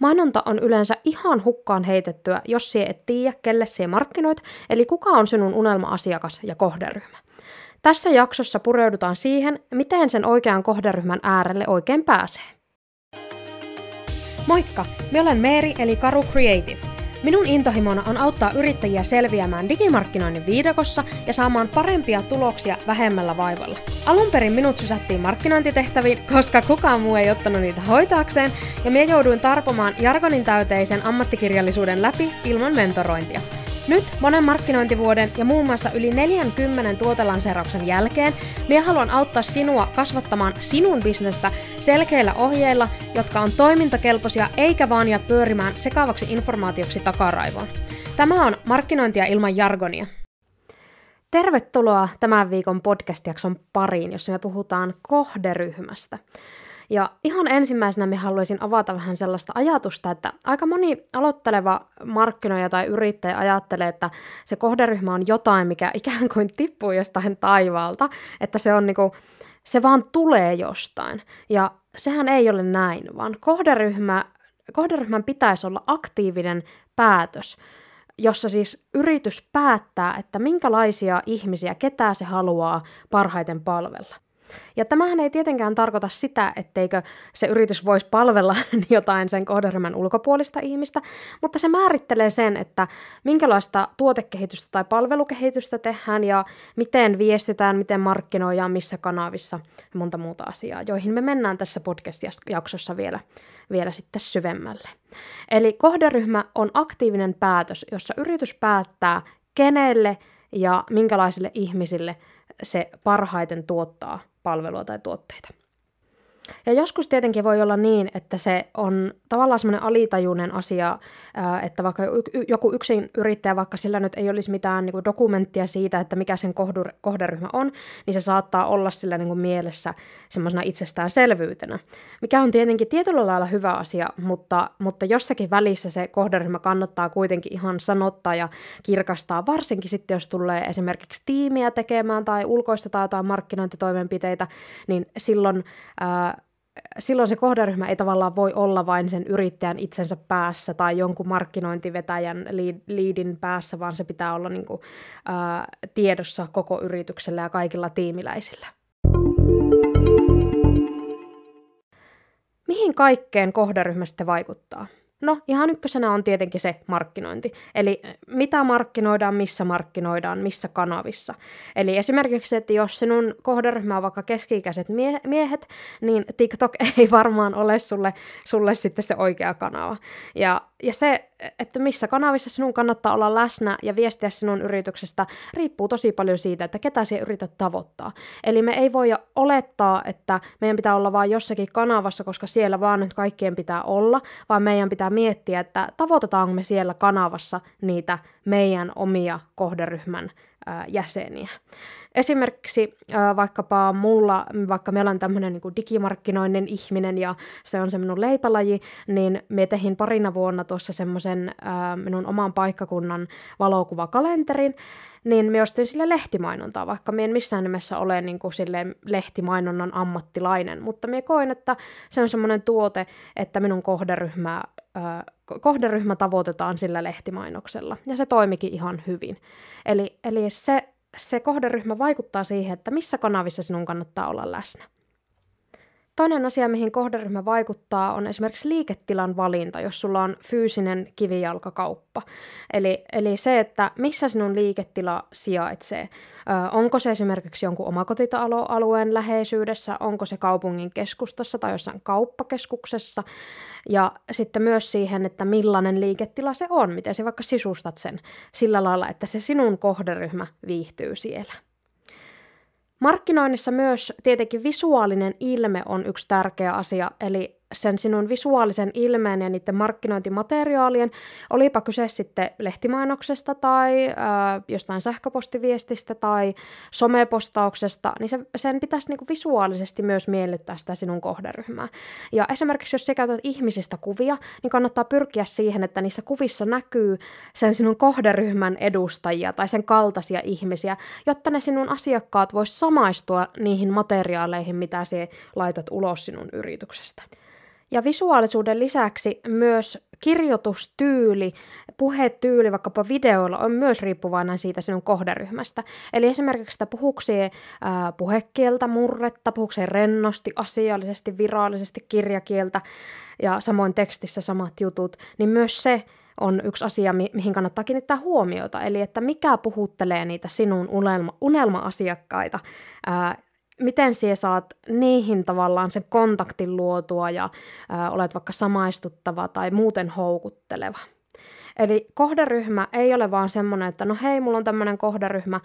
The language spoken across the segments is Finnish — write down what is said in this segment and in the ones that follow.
Mainonta on yleensä ihan hukkaan heitettyä, jos sie et tiedä, kelle sie markkinoit, eli kuka on sinun unelma-asiakas ja kohderyhmä. Tässä jaksossa pureudutaan siihen, miten sen oikean kohderyhmän äärelle oikein pääsee. Moikka! Me olen Meeri eli Karu Creative. Minun intohimona on auttaa yrittäjiä selviämään digimarkkinoinnin viidakossa ja saamaan parempia tuloksia vähemmällä vaivalla. Alun perin minut sysättiin markkinointitehtäviin, koska kukaan muu ei ottanut niitä hoitaakseen, ja minä jouduin tarpomaan jargonin täyteisen ammattikirjallisuuden läpi ilman mentorointia. Nyt monen markkinointivuoden ja muun muassa yli 40 tuotelanseerauksen jälkeen minä haluan auttaa sinua kasvattamaan sinun bisnestä selkeillä ohjeilla, jotka on toimintakelpoisia eikä vaan jää pyörimään sekaavaksi informaatioksi takaraivoon. Tämä on markkinointia ilman jargonia. Tervetuloa tämän viikon podcast-jakson pariin, jossa me puhutaan kohderyhmästä. Ja ihan ensimmäisenä me haluaisin avata vähän sellaista ajatusta, että aika moni aloitteleva markkinoija tai yrittäjä ajattelee, että se kohderyhmä on jotain, mikä ikään kuin tippuu jostain taivaalta, että se on niinku, se vaan tulee jostain. Ja sehän ei ole näin, vaan kohderyhmä, kohderyhmän pitäisi olla aktiivinen päätös, jossa siis yritys päättää, että minkälaisia ihmisiä, ketää se haluaa parhaiten palvella. Ja tämähän ei tietenkään tarkoita sitä, etteikö se yritys voisi palvella jotain sen kohderyhmän ulkopuolista ihmistä, mutta se määrittelee sen, että minkälaista tuotekehitystä tai palvelukehitystä tehdään ja miten viestitään, miten markkinoidaan, missä kanavissa ja monta muuta asiaa, joihin me mennään tässä podcast-jaksossa vielä, vielä sitten syvemmälle. Eli kohderyhmä on aktiivinen päätös, jossa yritys päättää, kenelle ja minkälaisille ihmisille se parhaiten tuottaa palvelua tai tuotteita. Ja joskus tietenkin voi olla niin, että se on tavallaan semmoinen alitajuinen asia, että vaikka joku yksin yrittäjä, vaikka sillä nyt ei olisi mitään niin kuin dokumenttia siitä, että mikä sen kohderyhmä on, niin se saattaa olla sillä niin kuin mielessä semmoisena itsestäänselvyytenä, mikä on tietenkin tietyllä lailla hyvä asia, mutta, mutta jossakin välissä se kohderyhmä kannattaa kuitenkin ihan sanottaa ja kirkastaa, varsinkin sitten jos tulee esimerkiksi tiimiä tekemään tai ulkoistetaan jotain markkinointitoimenpiteitä, niin silloin ää, silloin se kohderyhmä ei tavallaan voi olla vain sen yrittäjän itsensä päässä tai jonkun markkinointivetäjän liidin päässä, vaan se pitää olla niin kuin, ää, tiedossa koko yrityksellä ja kaikilla tiimiläisillä. Mihin kaikkeen kohderyhmä sitten vaikuttaa? No, ihan ykkösenä on tietenkin se markkinointi. Eli mitä markkinoidaan, missä markkinoidaan, missä kanavissa. Eli esimerkiksi, että jos sinun kohderyhmä on vaikka keski-ikäiset mie- miehet, niin TikTok ei varmaan ole sulle, sulle sitten se oikea kanava. Ja, ja se, että missä kanavissa sinun kannattaa olla läsnä ja viestiä sinun yrityksestä, riippuu tosi paljon siitä, että ketä sinä yrität tavoittaa. Eli me ei voi olettaa, että meidän pitää olla vain jossakin kanavassa, koska siellä vaan nyt kaikkien pitää olla, vaan meidän pitää miettiä, että tavoitetaanko me siellä kanavassa niitä meidän omia kohderyhmän jäseniä. Esimerkiksi vaikkapa mulla, vaikka meillä on tämmöinen niin digimarkkinoinnin ihminen ja se on se minun leipälaji, niin me tehin parina vuonna tuossa semmoisen minun oman paikkakunnan valokuvakalenterin, niin me ostin sille lehtimainontaa, vaikka me en missään nimessä ole niin kuin silleen lehtimainonnan ammattilainen, mutta me koin, että se on semmoinen tuote, että minun kohderyhmä, äh, kohderyhmä tavoitetaan sillä lehtimainoksella, ja se toimikin ihan hyvin. Eli, eli se, se kohderyhmä vaikuttaa siihen, että missä kanavissa sinun kannattaa olla läsnä. Toinen asia, mihin kohderyhmä vaikuttaa, on esimerkiksi liiketilan valinta, jos sulla on fyysinen kivijalkakauppa. Eli, eli se, että missä sinun liiketila sijaitsee. Ö, onko se esimerkiksi jonkun omakotitaloalueen läheisyydessä, onko se kaupungin keskustassa tai jossain kauppakeskuksessa. Ja sitten myös siihen, että millainen liiketila se on, miten se vaikka sisustat sen sillä lailla, että se sinun kohderyhmä viihtyy siellä. Markkinoinnissa myös tietenkin visuaalinen ilme on yksi tärkeä asia, eli sen sinun visuaalisen ilmeen ja niiden markkinointimateriaalien, olipa kyse sitten lehtimainoksesta tai ö, jostain sähköpostiviestistä tai somepostauksesta, niin se, sen pitäisi niinku visuaalisesti myös miellyttää sitä sinun kohderyhmää. Ja esimerkiksi jos sä käytät ihmisistä kuvia, niin kannattaa pyrkiä siihen, että niissä kuvissa näkyy sen sinun kohderyhmän edustajia tai sen kaltaisia ihmisiä, jotta ne sinun asiakkaat vois samaistua niihin materiaaleihin, mitä sä laitat ulos sinun yrityksestä. Ja visuaalisuuden lisäksi myös kirjoitustyyli, puhetyyli vaikkapa videoilla on myös riippuvainen siitä sinun kohderyhmästä. Eli esimerkiksi sitä puhukseen puhekieltä, murretta, puhukseen rennosti, asiallisesti, virallisesti, kirjakieltä ja samoin tekstissä samat jutut, niin myös se on yksi asia, mi- mihin kannattaa kiinnittää huomiota. Eli että mikä puhuttelee niitä sinun unelma- unelma-asiakkaita, ää, miten sinä saat niihin tavallaan sen kontaktin luotua ja ää, olet vaikka samaistuttava tai muuten houkutteleva. Eli kohderyhmä ei ole vaan semmoinen, että no hei, mulla on tämmöinen kohderyhmä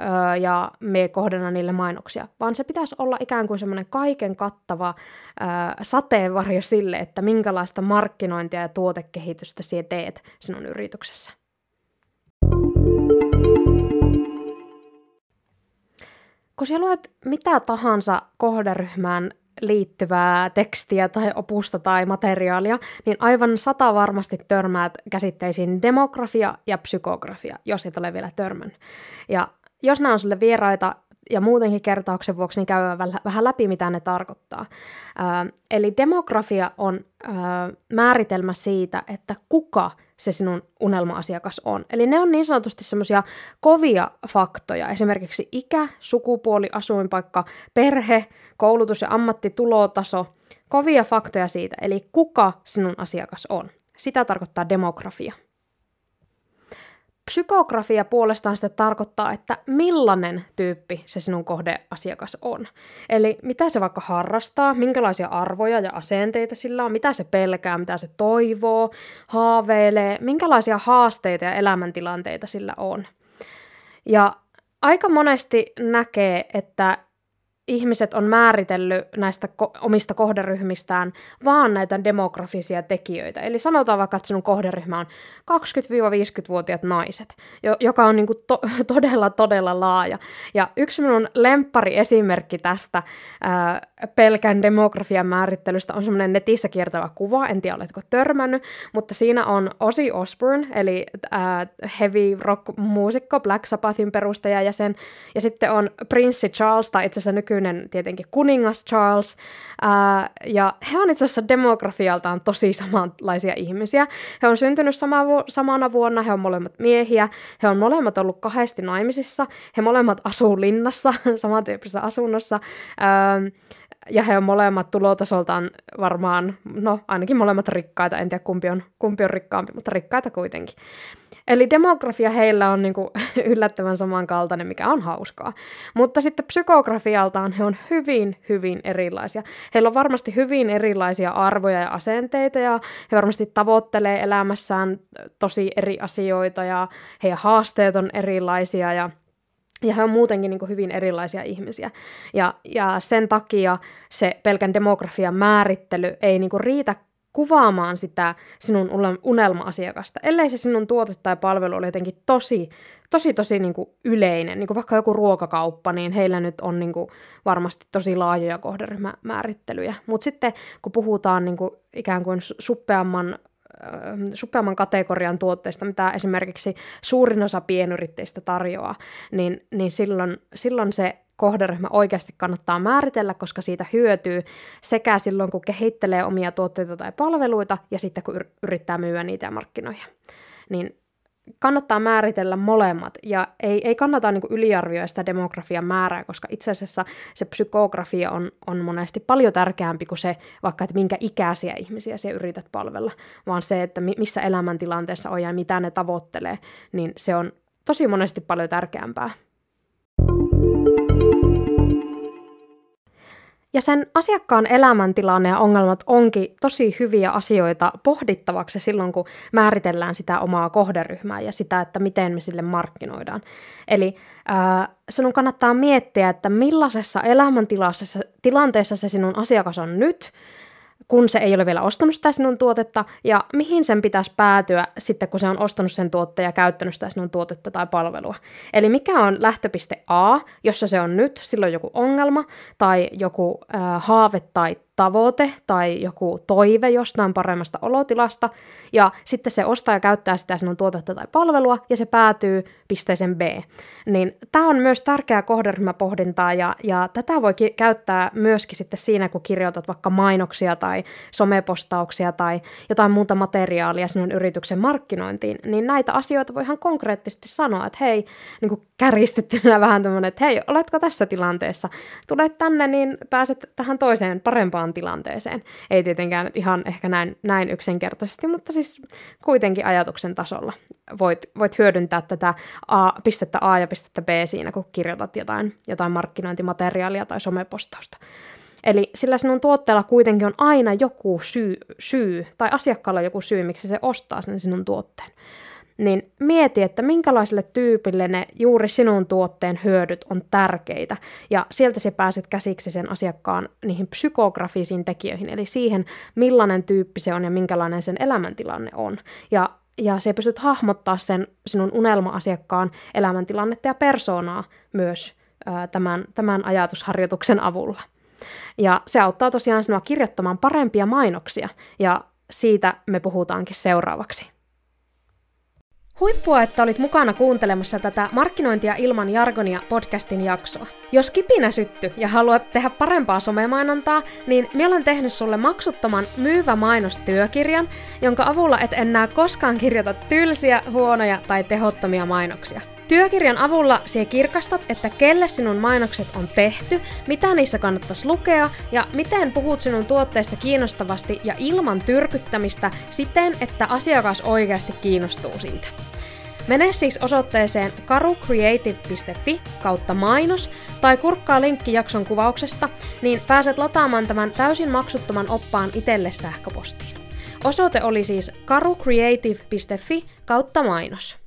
öö, ja me kohdennan niille mainoksia, vaan se pitäisi olla ikään kuin semmoinen kaiken kattava öö, sateenvarjo sille, että minkälaista markkinointia ja tuotekehitystä sinä teet sinun yrityksessä. Kun sinä luet mitä tahansa kohderyhmään liittyvää tekstiä tai opusta tai materiaalia, niin aivan sata varmasti törmäät käsitteisiin demografia ja psykografia, jos et ole vielä törmännyt. Ja jos nämä on sulle vieraita ja muutenkin kertauksen vuoksi, niin käydään vähän läpi, mitä ne tarkoittaa. Ää, eli demografia on ää, määritelmä siitä, että kuka se sinun unelma-asiakas on. Eli ne on niin sanotusti semmoisia kovia faktoja, esimerkiksi ikä, sukupuoli, asuinpaikka, perhe, koulutus- ja ammattitulotaso, kovia faktoja siitä, eli kuka sinun asiakas on. Sitä tarkoittaa demografia. Psykografia puolestaan sitten tarkoittaa, että millainen tyyppi se sinun kohdeasiakas on. Eli mitä se vaikka harrastaa, minkälaisia arvoja ja asenteita sillä on, mitä se pelkää, mitä se toivoo, haaveilee, minkälaisia haasteita ja elämäntilanteita sillä on. Ja aika monesti näkee, että ihmiset on määritellyt näistä ko- omista kohderyhmistään vaan näitä demografisia tekijöitä. Eli sanotaan vaikka, että sinun kohderyhmä on 20-50-vuotiaat naiset, jo- joka on niin to- todella, todella laaja. Ja yksi minun esimerkki tästä ää, pelkän demografian määrittelystä on semmoinen netissä kiertävä kuva, en tiedä oletko törmännyt, mutta siinä on Ozzy Osbourne, eli ää, heavy rock-muusikko, Black Sabbathin perustajajäsen, ja sitten on Prince Charles, tai itse asiassa nyky nykyinen tietenkin kuningas Charles, ää, ja he on itse asiassa demografialtaan tosi samanlaisia ihmisiä. He on syntynyt sama vu- samana vuonna, he on molemmat miehiä, he on molemmat ollut kahdesti naimisissa, he molemmat asuu linnassa, samantyyppisessä asunnossa, ää, ja he on molemmat tulotasoltaan varmaan, no ainakin molemmat rikkaita, en tiedä kumpi on, kumpi on rikkaampi, mutta rikkaita kuitenkin. Eli demografia heillä on niinku yllättävän samankaltainen, mikä on hauskaa. Mutta sitten psykografialtaan he on hyvin, hyvin erilaisia. Heillä on varmasti hyvin erilaisia arvoja ja asenteita ja he varmasti tavoittelee elämässään tosi eri asioita ja heidän haasteet on erilaisia ja ja he on muutenkin niin hyvin erilaisia ihmisiä. Ja, ja sen takia se pelkän demografian määrittely ei niin riitä kuvaamaan sitä sinun unelma-asiakasta, ellei se sinun tuote tai palvelu ole jotenkin tosi, tosi, tosi niin kuin yleinen. Niin kuin vaikka joku ruokakauppa, niin heillä nyt on niin kuin varmasti tosi laajoja kohderyhmämäärittelyjä. Mutta sitten kun puhutaan niin kuin ikään kuin suppeamman suppeamman kategorian tuotteista, mitä esimerkiksi suurin osa pienyrittäjistä tarjoaa, niin, niin silloin, silloin se kohderyhmä oikeasti kannattaa määritellä, koska siitä hyötyy sekä silloin, kun kehittelee omia tuotteita tai palveluita, ja sitten kun yrittää myyä niitä markkinoja. Niin kannattaa määritellä molemmat, ja ei, ei kannata niin yliarvioida sitä demografian määrää, koska itse asiassa se psykografia on, on monesti paljon tärkeämpi kuin se, vaikka että minkä ikäisiä ihmisiä se yrität palvella, vaan se, että missä elämäntilanteessa on ja mitä ne tavoittelee, niin se on tosi monesti paljon tärkeämpää. Ja sen asiakkaan elämäntilanne ja ongelmat onkin tosi hyviä asioita pohdittavaksi silloin, kun määritellään sitä omaa kohderyhmää ja sitä, että miten me sille markkinoidaan. Eli äh, sinun kannattaa miettiä, että millaisessa elämäntilanteessa se sinun asiakas on nyt, kun se ei ole vielä ostanut sitä sinun tuotetta, ja mihin sen pitäisi päätyä sitten, kun se on ostanut sen tuotteen ja käyttänyt sitä sinun tuotetta tai palvelua. Eli mikä on lähtöpiste A, jossa se on nyt, silloin joku ongelma tai joku äh, haave tai tavoite tai joku toive jostain paremmasta olotilasta, ja sitten se ostaja käyttää sitä sinun tuotetta tai palvelua, ja se päätyy pisteeseen B. Niin tämä on myös tärkeää kohderyhmäpohdintaa, ja, ja tätä voi ki- käyttää myöskin sitten siinä, kun kirjoitat vaikka mainoksia tai somepostauksia tai jotain muuta materiaalia sinun yrityksen markkinointiin, niin näitä asioita voi ihan konkreettisesti sanoa, että hei, niin kuin kärjistettynä vähän tämmöinen, että hei, oletko tässä tilanteessa? Tulet tänne, niin pääset tähän toiseen parempaan tilanteeseen. Ei tietenkään nyt ihan ehkä näin, näin yksinkertaisesti, mutta siis kuitenkin ajatuksen tasolla voit, voit hyödyntää tätä A, pistettä A ja pistettä B siinä, kun kirjoitat jotain, jotain markkinointimateriaalia tai somepostausta. Eli sillä sinun tuotteella kuitenkin on aina joku syy, syy tai asiakkaalla joku syy, miksi se ostaa sen sinun tuotteen niin mieti, että minkälaiselle tyypille ne juuri sinun tuotteen hyödyt on tärkeitä. Ja sieltä se pääset käsiksi sen asiakkaan niihin psykografisiin tekijöihin, eli siihen, millainen tyyppi se on ja minkälainen sen elämäntilanne on. Ja ja se pystyt hahmottaa sen sinun unelma-asiakkaan elämäntilannetta ja persoonaa myös ää, tämän, tämän ajatusharjoituksen avulla. Ja se auttaa tosiaan sinua kirjoittamaan parempia mainoksia, ja siitä me puhutaankin seuraavaksi. Huippua, että olit mukana kuuntelemassa tätä Markkinointia ilman jargonia podcastin jaksoa. Jos kipinä sytty ja haluat tehdä parempaa somemainontaa, niin minä olen tehnyt sulle maksuttoman myyvä mainostyökirjan, jonka avulla et enää koskaan kirjoita tylsiä, huonoja tai tehottomia mainoksia. Työkirjan avulla sie kirkastat, että kelle sinun mainokset on tehty, mitä niissä kannattaisi lukea ja miten puhut sinun tuotteista kiinnostavasti ja ilman tyrkyttämistä siten, että asiakas oikeasti kiinnostuu siitä. Mene siis osoitteeseen karucreative.fi kautta mainos tai kurkkaa linkki jakson kuvauksesta, niin pääset lataamaan tämän täysin maksuttoman oppaan itselle sähköpostiin. Osoite oli siis karucreative.fi kautta mainos.